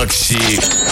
Макси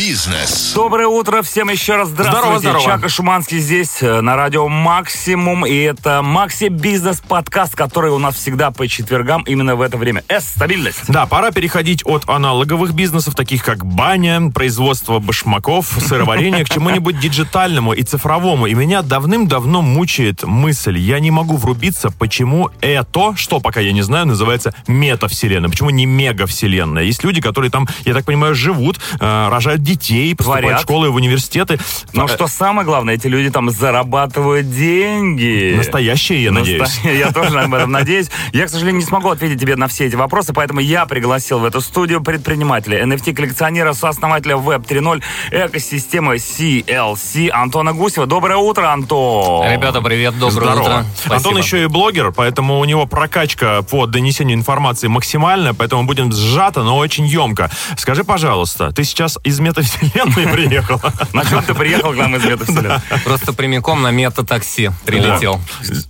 Бизнес. Доброе утро всем еще раз. Здравствуйте. Здорово, здорово. Чака Шуманский здесь э, на радио Максимум. И это Макси Бизнес подкаст, который у нас всегда по четвергам именно в это время. С. Стабильность. Да, пора переходить от аналоговых бизнесов, таких как баня, производство башмаков, сыроварение, к чему-нибудь диджитальному и цифровому. И меня давным-давно мучает мысль, я не могу врубиться, почему это, что пока я не знаю, называется метавселенная, почему не мегавселенная. Есть люди, которые там, я так понимаю, живут, э, рожают детей, поступают Творят. в школы и в университеты. Но что самое главное, эти люди там зарабатывают деньги. Настоящие, я надеюсь. Я тоже на этом надеюсь. Я, к сожалению, не смогу ответить тебе на все эти вопросы, поэтому я пригласил в эту студию предпринимателя, NFT-коллекционера, сооснователя Web 3.0, экосистемы CLC Антона Гусева. Доброе утро, Антон! Ребята, привет, доброе Здорово. утро. Антон Спасибо. еще и блогер, поэтому у него прокачка по донесению информации максимальная, поэтому будем сжато, но очень емко. Скажи, пожалуйста, ты сейчас из метавселенной приехал? На чем ты приехал к нам из метавселенной? Просто прямиком на мета-такси прилетел.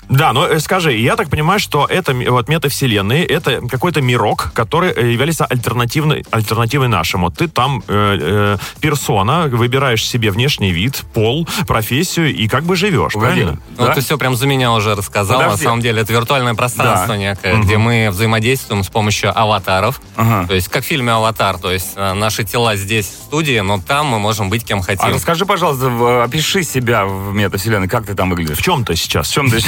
Да, но э, скажи, я так понимаю, что это вот метавселенные, это какой-то мирок, который э, является альтернативной, альтернативой нашему. Ты там э, персона, выбираешь себе внешний вид, пол, профессию и как бы живешь, правильно? Ну, Да? ты все прям за меня уже рассказал. На самом деле, это виртуальное пространство некое, где мы взаимодействуем с помощью аватаров. То есть, как в фильме «Аватар». То есть, наши тела здесь, студии, но там мы можем быть кем хотим. А расскажи, пожалуйста, опиши себя в метавселенной. Как ты там выглядишь? В чем ты сейчас? В чем ты?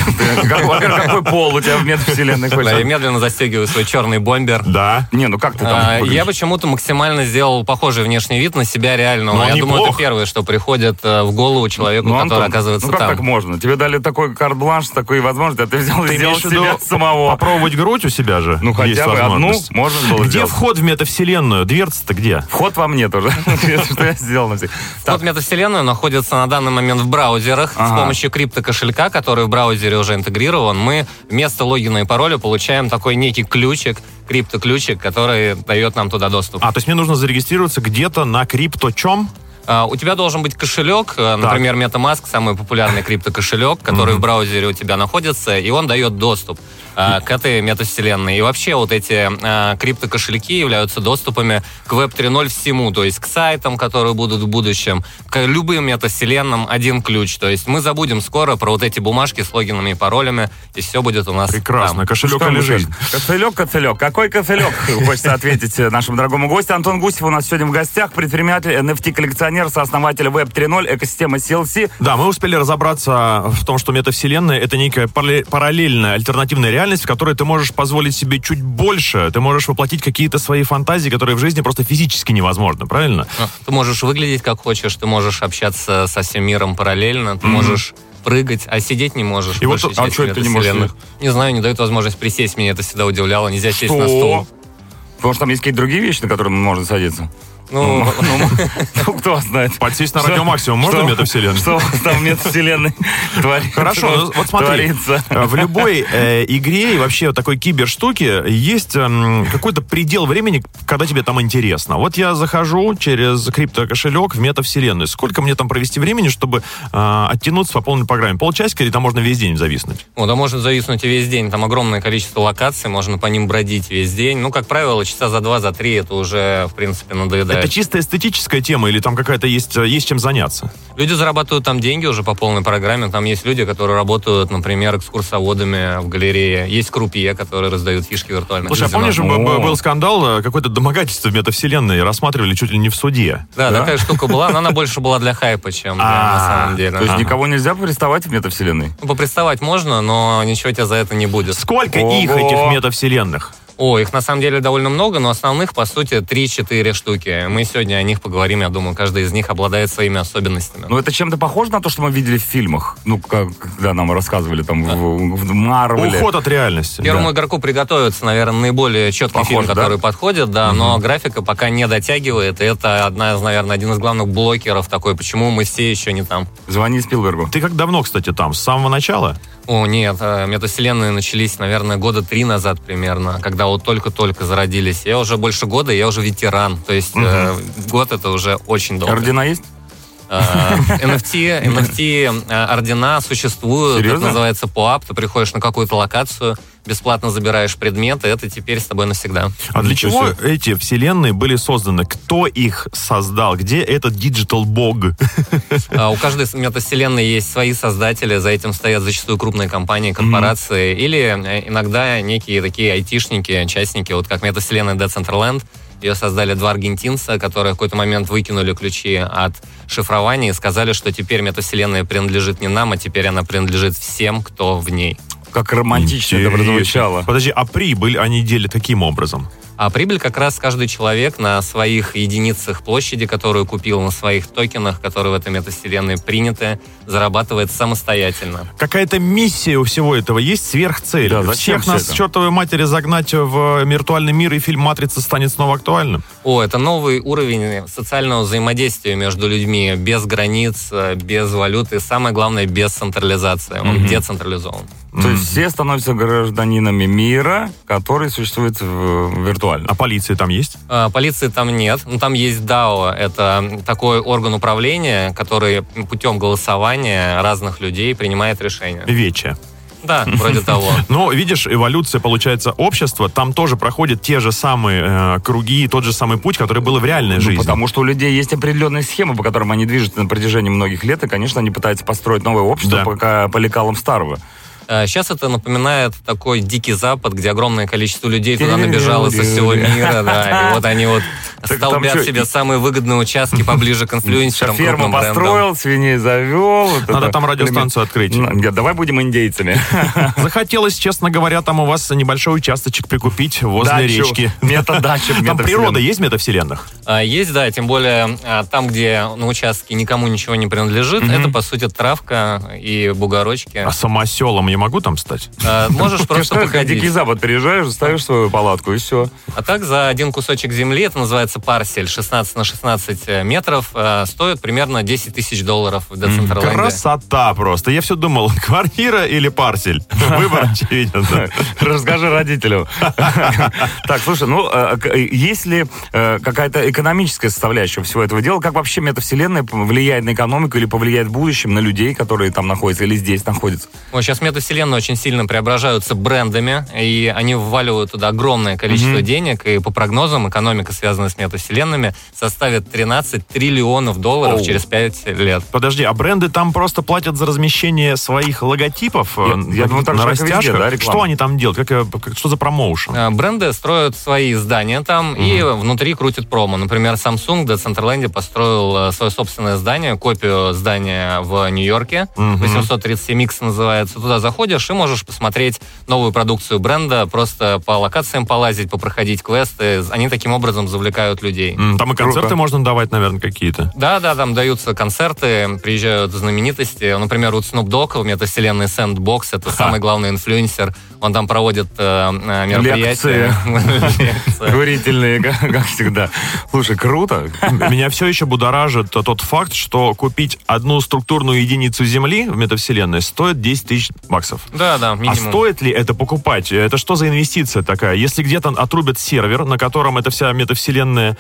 Во-первых, какой пол у тебя в метавселенной? Да, я медленно застегиваю свой черный бомбер. Да. Не, ну как ты там А, выглядишь? Я почему-то максимально сделал похожий внешний вид на себя реального. Ну, я думаю, это первое, что приходит э, в голову человеку, Ну, который оказывается ну как там. так можно? Тебе дали такой карт-бланш, такой возможность, а ты взял и Ты сделал себя самого. попробовать грудь у себя же? Ну, хотя бы одну можно было Где вход в метавселенную? Дверца-то где? Вход во мне тоже. Что я сделал на всех. Вход метавселенную находится на данный момент в браузерах. С помощью криптокошелька, который в браузере уже интегрирован, мы вместо логина и пароля получаем такой некий ключик, криптоключик, который дает нам туда доступ. А, то есть мне нужно зарегистрироваться где-то на крипто-чем? А, у тебя должен быть кошелек, э, например, MetaMask, самый популярный криптокошелек, который в браузере у тебя находится, и он дает доступ а, к этой метавселенной. И вообще вот эти а, криптокошельки являются доступами к Web 3.0 всему, то есть к сайтам, которые будут в будущем, к любым метавселенным один ключ. То есть мы забудем скоро про вот эти бумажки с логинами и паролями, и все будет у нас Прекрасно. там. Кошелек что или жизнь? скажем? Коцелек, коцелек. Какой коцелек? Хочется ответить э, нашему дорогому гостю. Антон Гусев у нас сегодня в гостях. Предприниматель, NFT-коллекционер, сооснователь Web 3.0, экосистема CLC. Да, мы успели разобраться в том, что метавселенная — это некая паралле- параллельная альтернативная реальность, в которой ты можешь позволить себе чуть больше, ты можешь воплотить какие-то свои фантазии, которые в жизни просто физически невозможны, правильно? Ну, Ты можешь выглядеть как хочешь, ты можешь общаться со всем миром параллельно, ты можешь прыгать, а сидеть не можешь. И вот а чё это не можешь метавселенных. Не знаю, не дают возможность присесть, меня это всегда удивляло. Нельзя сесть на Что? стул. Потому что там есть какие-то другие вещи, на которые можно садиться. Ну, Ну, кто знает. Подсесть на Что- радио максимум можно что- в метавселенной? Что там в метавселенной творится? Хорошо, ну, вот смотри, э, в любой э, игре и вообще вот такой киберштуке есть эм, какой-то предел времени, когда тебе там интересно. Вот я захожу через криптокошелек в метавселенную. Сколько мне там провести времени, чтобы э, оттянуться по полной программе? Полчасика или там можно весь день зависнуть? ну, да может зависнуть и весь день. Там огромное количество локаций, можно по ним бродить весь день. Ну, как правило, часа за два, за три это уже, в принципе, надоедает. Это чисто эстетическая тема или там какая-то есть, э, есть чем заняться? Люди зарабатывают там деньги уже по полной программе. Там есть люди, которые работают, например, экскурсоводами в галерее. Есть крупье, которые раздают фишки виртуальных Слушай, а помнишь, О. был скандал, э, какое-то домогательство в метавселенной рассматривали чуть ли не в суде. Да, такая штука была, но она больше была для хайпа, чем на А, самом деле. То есть никого нельзя приставать в метавселенной? Ну, Поприставать можно, но ничего тебе за это не будет. Сколько их, этих метавселенных? О, их на самом деле довольно много, но основных, по сути, 3-4 штуки. Мы сегодня о них поговорим, я думаю, каждый из них обладает своими особенностями. Ну, это чем-то похоже на то, что мы видели в фильмах? Ну, как, когда нам рассказывали там в, в Марвеле. Уход от реальности. Первому да. игроку приготовиться, наверное, наиболее четкий Похож, фильм, да? который подходит, да, но графика пока не дотягивает, и это одна из, наверное, один из главных блокеров такой, почему мы все еще не там. Звони Спилбергу. Ты как давно, кстати, там? С самого начала? О, нет, э, метавселенные начались, наверное, года три назад примерно, когда вот только-только зародились. Я уже больше года, я уже ветеран, то есть э, год это уже очень долго. Ордена есть? Э, NFT, NFT э, ордена существуют, Серьезно? это называется POAP, ты приходишь на какую-то локацию, бесплатно забираешь предметы, это теперь с тобой навсегда. А для чего эти вселенные были созданы? Кто их создал? Где этот digital бог? А у каждой метавселенной есть свои создатели, за этим стоят зачастую крупные компании, корпорации, mm-hmm. или э, иногда некие такие айтишники, частники, вот как метавселенная Decentraland, ее создали два аргентинца, которые в какой-то момент выкинули ключи от шифрования и сказали, что теперь метавселенная принадлежит не нам, а теперь она принадлежит всем, кто в ней. Как романтично Интересно. это прозвучало. Подожди, а прибыль они делят каким образом? А прибыль как раз каждый человек на своих единицах площади, которую купил, на своих токенах, которые в этой метавселенной приняты, зарабатывает самостоятельно. Какая-то миссия у всего этого есть, сверхцель. Да, Всех нас это? чертовой матери загнать в виртуальный мир, и фильм «Матрица» станет снова актуальным? О, это новый уровень социального взаимодействия между людьми, без границ, без валюты, самое главное, без централизации. Он mm-hmm. децентрализован. То есть все становятся гражданинами мира, который существует виртуально. А полиции там есть? А, полиции там нет. Ну, там есть DAO. Это такой орган управления, который путем голосования разных людей принимает решения. Вече. Да, вроде того. Но, видишь, эволюция, получается, общества, там тоже проходят те же самые э, круги, тот же самый путь, который был в реальной ну, жизни. Потому что у людей есть определенные схемы, по которым они движутся на протяжении многих лет, и, конечно, они пытаются построить новое общество да. пока по лекалам старого. Сейчас э, это напоминает такой дикий запад, где огромное количество людей туда набежало со всего мира, да, и вот они вот столбят себе самые выгодные участки поближе к инфлюенсерам, Ферму построил, свиней завел. Надо там радиостанцию открыть. Давай будем индейцами. Захотелось, честно говоря, там у вас небольшой участочек прикупить возле речки. Метадача. Там природа есть в метавселенных? А, есть, да, тем более а, там, где на участке никому ничего не принадлежит, это, по сути, травка и бугорочки. А самоселом я могу там стать? А, можешь просто походить. Дикий Запад приезжаешь, ставишь свою палатку и все. А так за один кусочек земли, это называется парсель, 16 на 16 э, метров, э, стоит примерно 10 тысяч долларов в Децентраленде. Красота просто. Я все думал, квартира или парсель? Выбор очевиден. Расскажи родителям. Так, слушай, ну, э, есть ли какая-то экономическая составляющая всего этого дела? Как вообще метавселенная влияет на экономику или повлияет в будущем на людей, которые там находятся или здесь находятся? Сейчас метавселенная вселенные очень сильно преображаются брендами, и они вваливают туда огромное количество mm-hmm. денег, и по прогнозам экономика, связанная с метавселенными, составит 13 триллионов долларов oh. через 5 лет. Подожди, а бренды там просто платят за размещение своих логотипов я, э, я думаю, так на растяжках? Да, что они там делают? Как, э, как, что за промоушен? Э, бренды строят свои здания там mm-hmm. и внутри крутят промо. Например, Samsung в Децентраленде построил свое собственное здание, копию здания в Нью-Йорке, mm-hmm. 837X называется. Туда заходишь и можешь посмотреть новую продукцию бренда, просто по локациям полазить, попроходить квесты. Они таким образом завлекают людей. Там и концерты Круто. можно давать, наверное, какие-то. Да, да, там даются концерты, приезжают знаменитости. Например, вот Snoop Dogg в метавселенной Sandbox, это Ха. самый главный инфлюенсер. Он там проводит э, э мероприятия. Курительные, как всегда. Слушай, круто. Меня все еще будоражит тот факт, что купить одну структурную единицу Земли в метавселенной стоит 10 тысяч баксов. Да, да, минимум. А стоит ли это покупать? Это что за инвестиция такая? Если где-то отрубят сервер, на котором эта вся метавселенная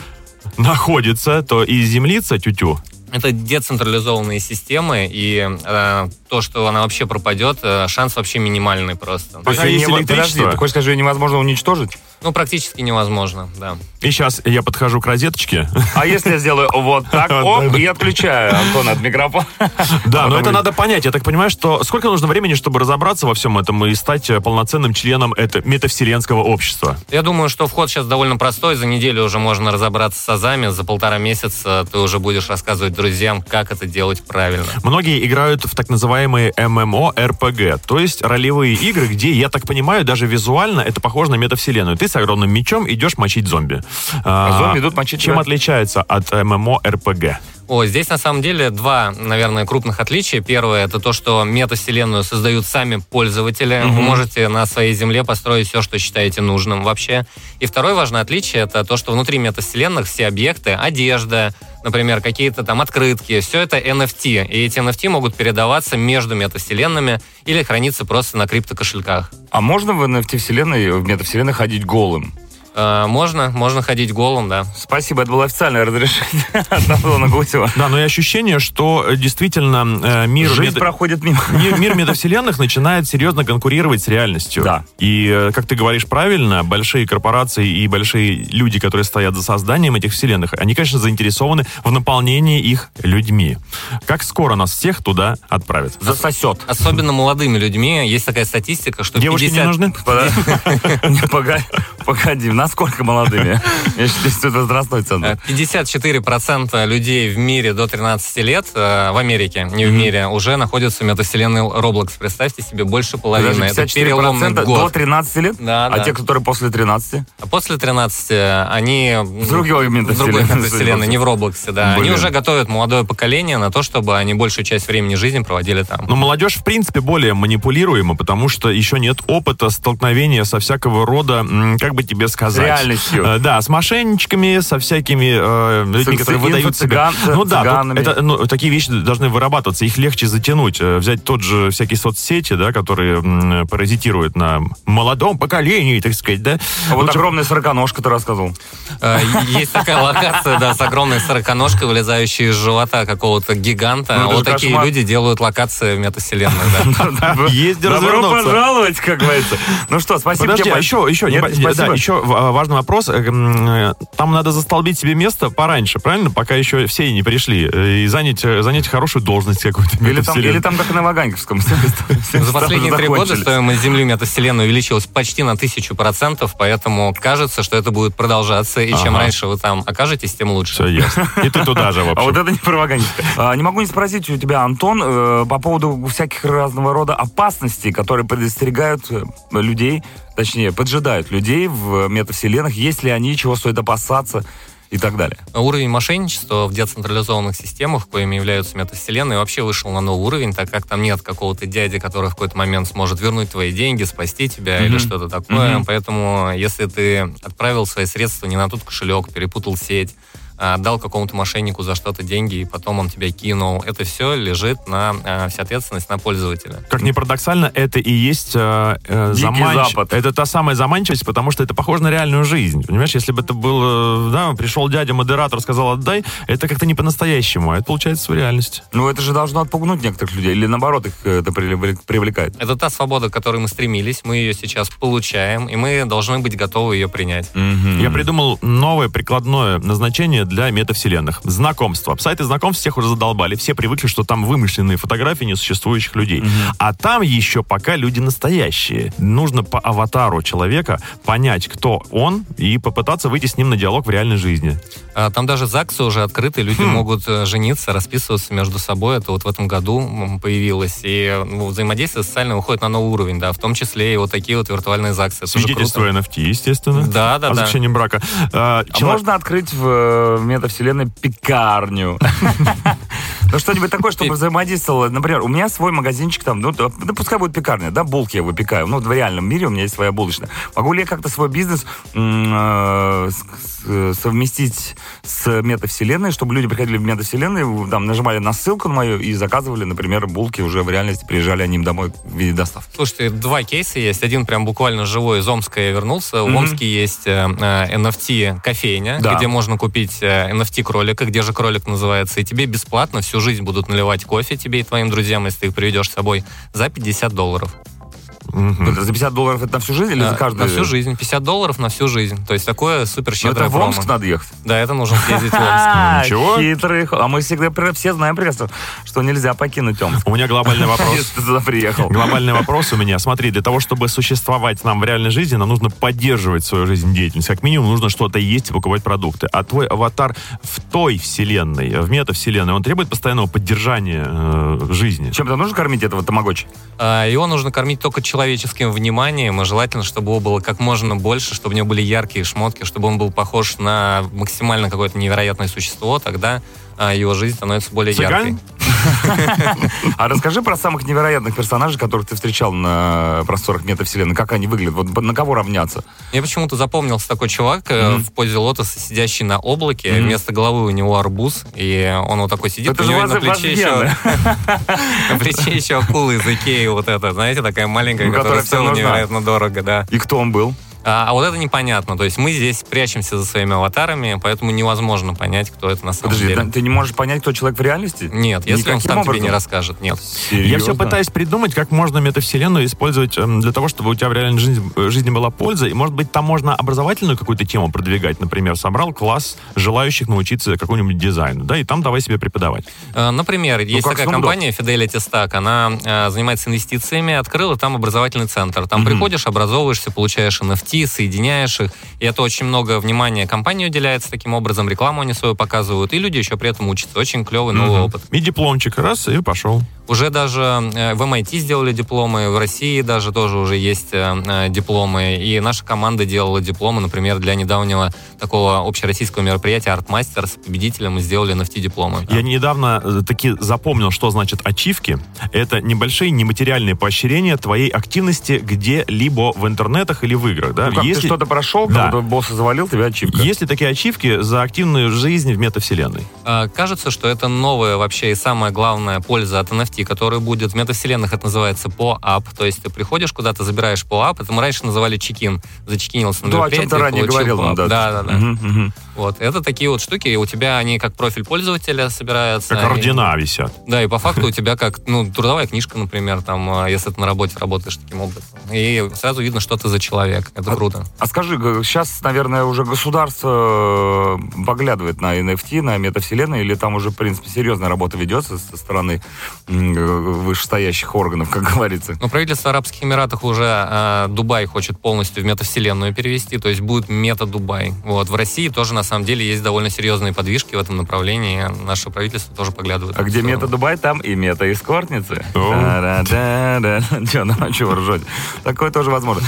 находится, то и землица тю-тю. Это децентрализованные системы, и э, то, что она вообще пропадет, э, шанс вообще минимальный просто. Пока есть электричество. Ты хочешь сказать, что невозможно уничтожить? Ну, практически невозможно, да. И сейчас я подхожу к розеточке. А если я сделаю вот так, оп, и отключаю Антон от микрофона? Да, но это надо понять. Я так понимаю, что сколько нужно времени, чтобы разобраться во всем этом и стать э, полноценным членом этого метавселенского общества? Я думаю, что вход сейчас довольно простой. За неделю уже можно разобраться с азами. За полтора месяца ты уже будешь рассказывать друзьям, как это делать правильно. Многие играют в так называемые MMO-RPG, то есть ролевые игры, где, я так понимаю, даже визуально это похоже на метавселенную. Ты с огромным мечом идешь мочить зомби. А зомби идут мочить Чем отличается от MMO-RPG? О, здесь на самом деле два, наверное, крупных отличия. Первое это то, что метавселенную создают сами пользователи. Mm-hmm. Вы можете на своей земле построить все, что считаете нужным вообще. И второе важное отличие это то, что внутри метавселенных все объекты, одежда, например, какие-то там открытки, все это NFT. И эти NFT могут передаваться между метавселенными или храниться просто на криптокошельках. А можно в NFT-вселенной, в метавселенной ходить голым? Э, можно, можно ходить голым, да. Спасибо, это было официальное разрешение от Антона Гусева. Да, но и ощущение, что э, действительно э, мир... Жизнь проходит мимо. Мир, мир метавселенных начинает серьезно конкурировать с реальностью. Да. И, э, как ты говоришь правильно, большие корпорации и большие люди, которые стоят за созданием этих вселенных, они, конечно, заинтересованы в наполнении их людьми. Как скоро нас всех туда отправят? Засосет. Особенно молодыми людьми. Есть такая статистика, что Девушки 50... не нужны? Не, Погоди, погоди, насколько молодыми? Я считаю, что это возрастной Э, центр. 54% людей в мире до 13 лет, э, в Америке, не в мире, уже находятся в метавселенной Roblox. Представьте себе, больше половины. Это переломный 54% до год. 13 лет? Да, А да. те, которые после 13? А после 13 они... В другой метавселенной, В другой метавселенной, не в Роблоксе, да. Они уже готовят молодое поколение на то, чтобы они большую часть времени жизни проводили там. Но молодежь, в принципе, более манипулируема, потому что еще нет опыта столкновения со всякого рода, как бы тебе сказать... реальностью. Э, Да, с мошенничками, со всякими э, людьми, С- которые с выдают себя. инфо-цыган- Ну да, это, ну, такие вещи должны вырабатываться, их легче затянуть. Э, Взять тот же всякие соцсети, да, которые м, паразитируют на молодом поколении, так сказать, да. А вот Лучше- огромная сороконожка, ты рассказывал. Э, Есть такая локация, да, с огромной сороконожкой, вылезающей из живота какого-то гиганта. Ну, Вот такие кошмар. люди делают локации в метавселенной, да. Есть развернуться. пожаловать, как говорится. Ну что, спасибо Подожди, тебе. а еще, еще, еще важный вопрос. Э, э, Там надо застолбить себе место пораньше, правильно? Пока еще все не пришли. Э, И занять, э, занять хорошую должность какую-то. Или там, или там как и на Ваганьковском. За последние три года стоимость Земли метавселенной увеличилась почти на тысячу процентов, поэтому кажется, что это будет продолжаться, и чем раньше вы там окажетесь, тем лучше. Все ясно. И ты туда же, в А вот это не про Ваганьковское. А, Не могу не спросить у тебя, Антон, э, по поводу всяких разного рода опасностей, которые предостерегают э, людей, точнее, поджидают людей в метавселенных, есть ли они, чего стоит опасаться и так далее. Уровень мошенничества в децентрализованных системах, коими являются метавселенные, вообще вышел на новый уровень, так как там нет какого-то дяди, который в какой-то момент сможет вернуть твои деньги, спасти тебя Мгм. или что-то такое. Мгм. Поэтому, если ты отправил свои средства не на тот кошелек, перепутал сеть, отдал какому-то мошеннику за что-то деньги, и потом он тебя кинул, это все лежит на а, вся ответственность на пользователя. Как ни парадоксально, это и есть э, э, Дикий заманч- Запад. Это та самая заманчивость, потому что это похоже на реальную жизнь. Понимаешь, если бы это был, э, да, пришел дядя модератор, сказал отдай, это как-то не по-настоящему, а это получается свою реальность. Ну, это же должно отпугнуть некоторых людей, или наоборот, их э, это привлек- привлекает. Это та свобода, к которой мы стремились, мы ее сейчас получаем, и мы должны быть готовы ее принять. Я придумал новое прикладное назначение для метавселенных. Знакомство. Сайты знакомств всех уже задолбали. Все привыкли, что там вымышленные фотографии несуществующих людей. А там еще пока люди настоящие. Нужно по аватару человека понять, кто он, и попытаться выйти с ним на диалог в реальной жизни. А, Там даже ЗАГСы уже открыты, люди Хм. могут э, жениться, расписываться между собой. Это вот в этом году появилось. И ну, взаимодействие социальное уходит на новый уровень, да, в том числе и вот такие вот виртуальные ЗАГСы. Это Свидетельство. NFT, естественно. Да, да, о да. брака. А, А чело- можно открыть в э, метавселенной пекарню? Ну, что-нибудь такое, чтобы взаимодействовало. Например, у меня свой магазинчик там, ну, да, да пускай будет пекарня, да, булки я выпекаю. Ну, в реальном мире у меня есть своя булочная. Могу ли я как-то свой бизнес э, с- совместить с метавселенной, чтобы люди приходили в метавселенную, там, нажимали на ссылку на мою и заказывали, например, булки уже в реальности, приезжали они домой в виде доставки. Слушайте, два кейса есть. Один прям буквально живой из Омска я вернулся. В Мгм. Омске есть э, э, NFT кофейня, Да. где можно купить э, NFT кролика, где же кролик называется, и тебе бесплатно всю жизнь будут наливать кофе тебе и твоим друзьям, если ты их приведешь с собой, за 50 долларов. Это За 50 долларов это на всю жизнь или за Э, каждую? На всю жизнь. 50 долларов на всю жизнь. То есть такое супер щедрое это в Омск промо. надо ехать. Да, это нужно съездить в Омск. А, Ничего. Хитрый. А мы всегда все знаем прекрасно, что нельзя покинуть Омск. У меня глобальный вопрос. Если ты туда приехал. Глобальный вопрос у меня. Смотри, для того, чтобы существовать нам в реальной жизни, нам нужно поддерживать свою жизнедеятельность. Как минимум, нужно что-то есть и покупать продукты. А твой аватар в той вселенной, в метавселенной, он требует постоянного поддержания э, жизни. Чем-то нужно кормить этого тамагочи? А, Его нужно кормить только человеческим вниманием, и желательно, чтобы его было как можно больше, чтобы у него были яркие шмотки, чтобы он был похож на максимально какое-то невероятное существо, тогда его жизнь становится более Цыган? яркой. А расскажи про самых невероятных персонажей, которых ты встречал на просторах метавселенной. Как они выглядят? Вот на кого равняться? Мне почему-то запомнился такой чувак э, в позе лотоса, сидящий на облаке, вместо головы у него арбуз, и он вот такой сидит, Это у же него на плече еще, на плече еще акула из Икеи, вот это, знаете, такая маленькая, Ну, которая стоила невероятно дорого, да. И кто он был? А, а вот это непонятно. То есть мы здесь прячемся за своими аватарами, поэтому невозможно понять, кто это на самом Подожди, деле. ты- ты не можешь понять, кто человек в реальности? Нет, если он Никаким сам тебе образом? не расскажет. Нет. Я все Серьезно? пытаюсь придумать, как можно метавселенную использовать эм, для того, чтобы у тебя в реальной жизни, э, жизни была польза. И, может быть, там можно образовательную какую-то тему продвигать. Например, собрал класс желающих научиться какому-нибудь дизайну, да, и там давай себе преподавать. Э, Например, есть как такая компания Fidelity Stack, она э, занимается инвестициями, открыла там образовательный центр. Там приходишь, образовываешься, получаешь NFT, соединяешь их, и это очень много внимания компании уделяется таким образом, рекламу они свою показывают, и люди еще при этом учатся. Очень клевый новый Мгм. опыт. И дипломчик, раз, и пошел. Уже даже э, в MIT сделали дипломы, в России даже тоже уже есть э, э, дипломы, и наша команда делала дипломы, например, для недавнего такого общероссийского мероприятия Art Masters победителем мы сделали NFT-дипломы. Я недавно таки запомнил, что значит ачивки. Это небольшие нематериальные поощрения твоей активности где-либо в интернетах или в играх. Да? Ну, как ты Если- что-то прошел, Да. босса завалил, тебе ачивка. Есть ли такие ачивки за активную жизнь в метавселенной? Кажется, что это новая вообще и самая главная польза от NFT, которая будет в метавселенных, это называется по-ап. То есть ты приходишь куда-то, забираешь по-ап. Это мы раньше называли чекин. Зачекинился на То, о чем ты ранее говорил по-ап. да. Да, да, да. Мгм, мгм. Вот. Это такие вот штуки. и У тебя они как профиль пользователя собираются. Как и- ордена висят. Да, и по факту у тебя как, ну, трудовая книжка, например, там, а, если ты на работе работаешь таким образом. И сразу видно, что ты за человек. Это круто. А скажи, сейчас, наверное, уже государство э, поглядывает на NFT, на метавселенную, или там уже, в принципе, серьезная работа ведется со стороны э, вышестоящих органов, как говорится? Но правительство Арабских Эмиратов уже а, Дубай хочет полностью в метавселенную перевести, то есть будет мета-Дубай. Вот. В России тоже, на самом деле, есть довольно серьезные подвижки в этом направлении. Наше правительство тоже поглядывает. А где сторону. мета Дубай, там и мета эскортницы. О. Че, ну чего ржете? Такое тоже возможно.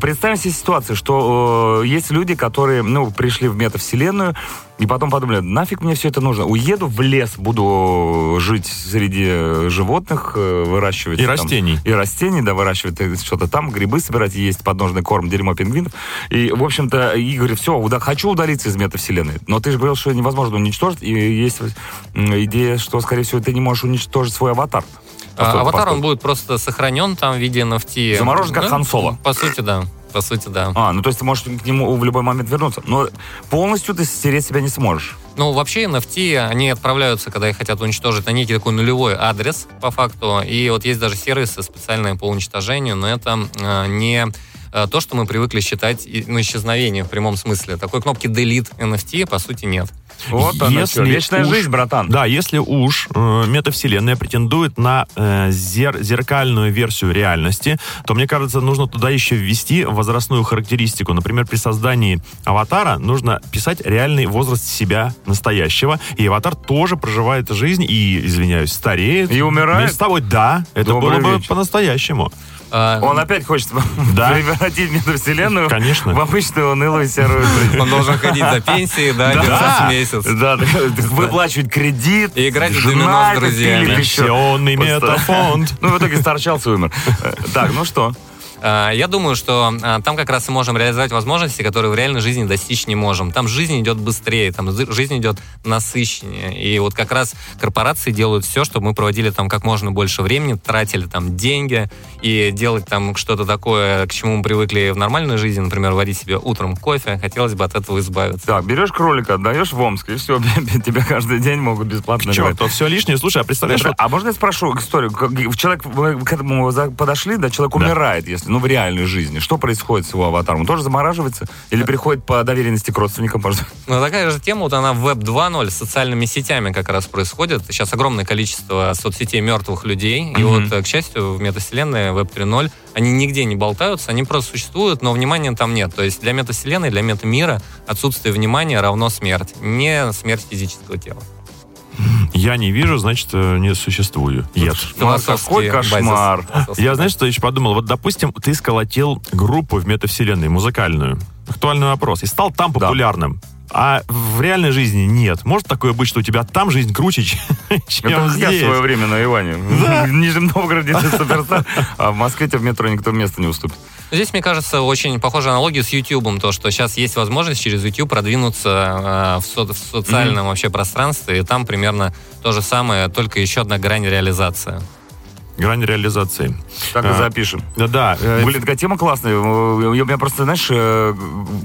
Представим себе ситуацию, что э, есть люди, которые, ну, пришли в метавселенную, и потом подумали, нафиг мне все это нужно? Уеду в лес, буду жить среди животных, э, выращивать... И там- растений. И растений, да, выращивать э, что-то там, грибы собирать, есть подножный корм, дерьмо пингвинов. И, в общем-то, и говорю, все, уда- хочу удалиться из метавселенной. Но ты же говорил, что невозможно уничтожить, и есть идея, что, скорее всего, ты не можешь уничтожить свой аватар. А, Поскольку- аватар, он поскольку- будет просто сохранен там в виде NFT. Заморожен, как Да, Хан Соло. По сути, да. По сути, да. А, ну то есть ты можешь к нему в любой момент вернуться. Но полностью ты стереть себя не сможешь. Ну, вообще NFT, они отправляются, когда их хотят уничтожить, на некий такой нулевой адрес, по факту. И вот есть даже сервисы специальные по уничтожению, но это э, не э, то, что мы привыкли считать ну, исчезновение в прямом смысле. Такой кнопки Delete NFT, по сути, нет. Вот она, Если. Вечная уж- жизнь, братан. Да, если уж э, метавселенная претендует на э, зер- зеркальную версию реальности, то, мне кажется, нужно туда еще ввести возрастную характеристику. Например, при создании аватара нужно писать реальный возраст себя настоящего, и аватар тоже проживает жизнь и, извиняюсь, стареет. И умирает? С тобой, да, это Добрый было бы вечер. по-настоящему. А, Он опять хочет Да. превратить метавселенную Конечно. в обычную унылую серую жизнь. Он должен ходить за пенсией, да, Да. Месяц. Да, выплачивать кредит. И играть в домино с друзьями. Пенсионный метафонд. Ну, в итоге сторчался и умер. Э, Так, ну что? А, Я думаю, что а, там как раз и можем реализовать возможности, которые в реальной жизни достичь не можем. Там жизнь идет быстрее, там жизнь идет насыщеннее. И вот как раз корпорации делают все, чтобы мы проводили там как можно больше времени, тратили там деньги и делать там что-то такое, к чему мы привыкли в нормальной жизни, например, варить себе утром кофе. Хотелось бы от этого избавиться. Так, берешь кролика, отдаешь в Омск, и все, тебя каждый день могут бесплатно Че, играть. то все лишнее. Слушай, а представляешь, вот А можно я спрошу историю? Человек, вы к этому подошли, да, человек Да. умирает, если, ну, в реальной жизни. Что происходит с его аватаром? Он тоже замораживается? Или приходит по доверенности к родственникам? Но такая же тема, вот она в Web 2.0 с социальными сетями как раз происходит. Сейчас огромное количество соцсетей мертвых людей. И вот, э, к счастью, в метавселенной Web 3.0 они нигде не болтаются, они просто существуют, но внимания там нет. То есть для метавселенной, для метамира отсутствие внимания равно смерть. Не смерть физического тела. Я не вижу, значит, э, не существую. Нет. Какой кошмар. Я, знаешь, что еще подумал? Вот, допустим, ты сколотил группу в метавселенной, музыкальную. Актуальный вопрос. И стал там Да. А в реальной жизни нет. Может такое быть, что у тебя там жизнь круче, чем Это я в здесь? свое время на Иване. В Нижнем Новгороде ты суперстар, а в Москве тебе в метро никто места не уступит. Здесь, мне кажется, очень похожая аналогия с YouTube, то, что сейчас есть возможность через YouTube продвинуться э, в, со- в социальном вообще пространстве, и там примерно то же самое, только еще одна грань реализации. Грань реализации. Так и А, запишем. Да, да. э, Блин, такая тема классная. У меня просто, знаешь, э,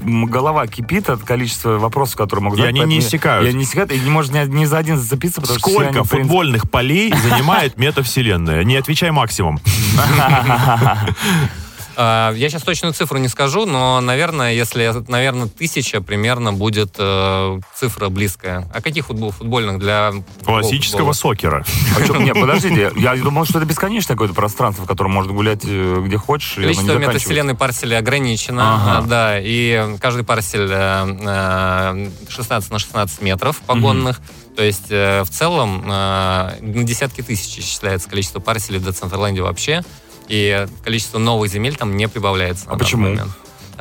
голова кипит от количества вопросов, которые могут И задать, они не иссякают. И они не иссякают, и не может ни, ни за один зацепиться, потому что все они, Сколько в принципе, футбольных полей занимает метавселенная? Не отвечай максимум. А, Я сейчас точную цифру не скажу, но, наверное, если, наверное, тысяча примерно будет э, цифра близкая. А каких футбол, футбольных для Классического футбола? сокера. А нет, подождите, я думал, что это бесконечное какое-то пространство, в котором можно гулять э, где хочешь, Количество метавселенной парселей ограничено, Ага. а, да, и каждый парсель э, э, 16 на 16 метров погонных. То есть э, в целом э, на десятки тысяч исчисляется количество парселей в Децентраленде вообще, и количество новых земель там не прибавляется. А почему? момент.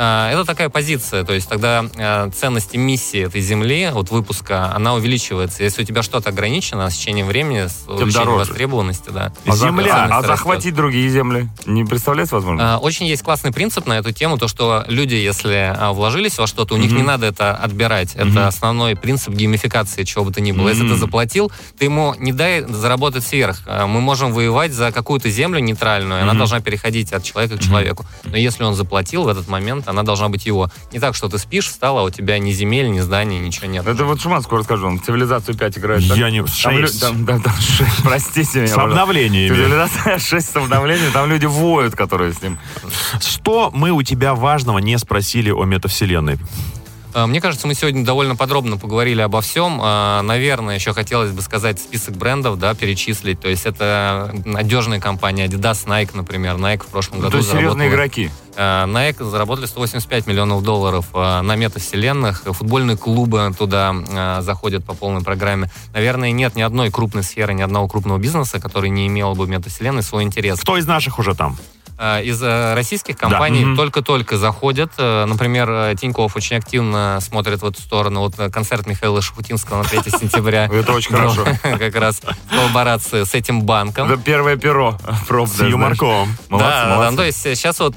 А, Это такая позиция, то есть тогда э, ценность эмиссии этой земли, вот выпуска, она увеличивается. Если у тебя что-то ограничено, с течением времени, с увеличением дороже. востребованности, да. А, Земля. а- а захватить другие земли не представляется возможно? Очень есть классный принцип на эту тему, то, что люди, если вложились во что-то, у них не надо это отбирать. Это основной принцип геймификации, чего бы то ни было. Если ты заплатил, ты ему не дай заработать сверх. Мы можем воевать за какую-то землю нейтральную, она должна переходить от человека к человеку. Но если он заплатил в этот момент, она должна быть его. Не так, что ты спишь, встал, а у тебя ни земель, ни зданий, ничего нет. Это вот Шуманскую расскажу, он в «Цивилизацию 5» играет. так? Я не... Там лю- Шесть. там- да, там шесть, простите меня. С обновлениями. Цивилизация 6 с обновлением, там люди воют, которые с ним. Что мы у тебя важного не спросили о метавселенной? А, Мне кажется, мы сегодня довольно подробно поговорили обо всем. А, Наверное, еще хотелось бы сказать список брендов, да, перечислить. То есть это надежные компании, Adidas, Nike, например. Nike в прошлом Ну, году то есть серьезные игроки. А, Nike заработали 185 миллионов долларов а, на метавселенных. Футбольные клубы туда а, заходят по полной программе. Наверное, нет ни одной крупной сферы, ни одного крупного бизнеса, который не имел бы метавселенной свой интерес. Кто из наших уже там? Из э, российских компаний Мгм. только-только заходят. Э, Например, э, Тинькофф очень активно смотрит в эту сторону. Вот э, концерт Михаила Шафутинского на 3 сентября. Это очень хорошо. Как раз в коллаборации с этим банком. Это первое перо. С юморком. Да, да, да. То есть сейчас вот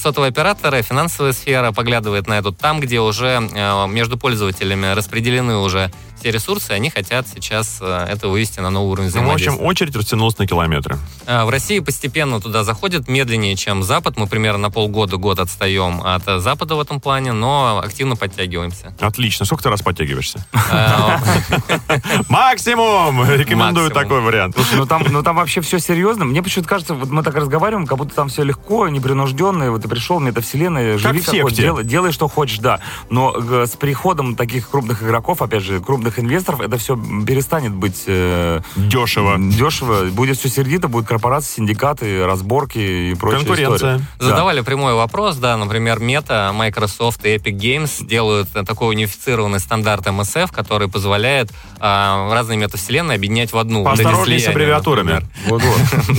сотовые операторы, финансовая сфера поглядывает на это. Там, где уже э, между пользователями распределены уже все ресурсы, они хотят сейчас э, это вывести на новый уровень Ну, в общем, взаимодействия. очередь растянулась на километры. А, В России постепенно туда заходят медленнее, чем Запад. Мы примерно на полгода-год отстаем от э, Запада в этом плане, но активно подтягиваемся. Отлично. Сколько ты раз подтягиваешься? Максимум! Рекомендую такой вариант. Ну там, ну там вообще все серьезно. Мне почему-то кажется, вот мы так разговариваем, как будто там все легко, непринужденно. Вот ты пришел, метавселенная, живи в как хочешь, делай, делай, что хочешь, да. Но э, с приходом таких крупных игроков, опять же, крупных инвесторов, это все перестанет быть э, Дешево. дешево. Будет все сердито, будут корпорации, синдикаты, разборки и прочая Конкуренция. история. Да. Задавали прямой вопрос, да, например, Meta, Microsoft и Epic Games делают э, такой унифицированный стандарт MSF, который позволяет а, разные метавселенные объединять в одну. Поосторожней с аббревиатурами.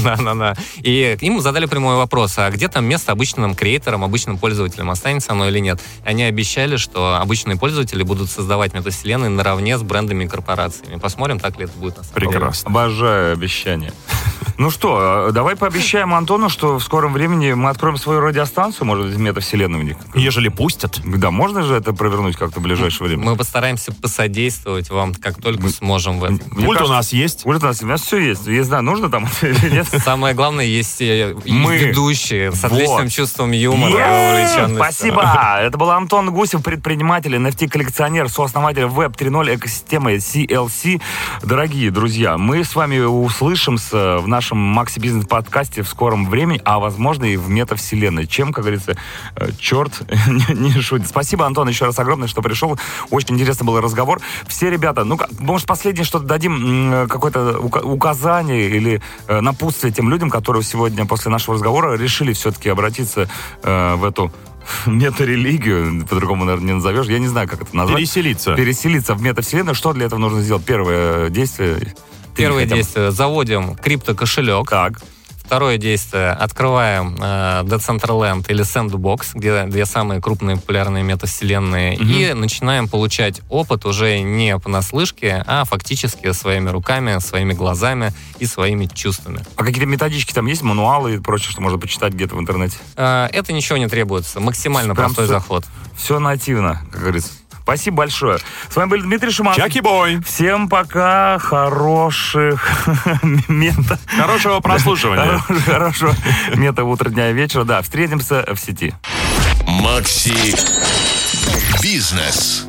Да-да-да. И им задали прямой вопрос, а где там место обычным креаторам, обычным пользователям, останется оно или нет? Они обещали, что обычные пользователи будут создавать метавселенные наравне с брендами и корпорациями. Посмотрим, так ли это будет на самом деле. Прекрасно. Обожаю обещания. Ну что, э, давай пообещаем Антону, что в скором времени мы откроем свою радиостанцию, может быть, них. Ежели пустят. Да, можно же это провернуть как-то в ближайшее время? Мы постараемся посодействовать вам, как только сможем в этом. Пульт у нас есть. Уже у нас, у нас все есть. Я знаю, нужно там или нет. Самое главное, есть э, и Мы. ведущие с Вот. отличным чувством юмора. Спасибо! Это был Антон Гусев, предприниматель, NFT-коллекционер, сооснователь Web 3.0 экосистемы CLC. Дорогие друзья, мы с вами услышимся в нашем Макси Бизнес подкасте в скором времени, а возможно и в метавселенной. Чем, как говорится, э, черт не, не шутит. Спасибо, Антон, еще раз огромное, что пришел. Очень интересный был разговор. Все ребята, ну, может, последнее что-то дадим, м, какое-то ука- указание или э, напутствие тем людям, которые сегодня после нашего разговора решили все-таки обратиться э, в эту мета-религию, по-другому, наверное, не назовешь. Я не знаю, как это назвать. Переселиться. Переселиться в метавселенную. Что для этого нужно сделать? Первое действие. Первое действие. Заводим криптокошелек. Так. Второе действие. Открываем э, Decentraland или Sandbox, где две самые крупные популярные метавселенные. И начинаем получать опыт уже не понаслышке, а фактически своими руками, своими глазами и своими чувствами. А какие-то методички там есть, мануалы и прочее, что можно почитать где-то в интернете? Э, это ничего не требуется. Максимально Прям простой всё- заход. Все нативно, как говорится. Спасибо большое. С вами был Дмитрий Шиманский. Чаки-бой. Всем пока. Хороших мета. Хорошего прослушивания. Хорошего мета утра, дня и вечера. Да, встретимся в сети. Макси Бизнес.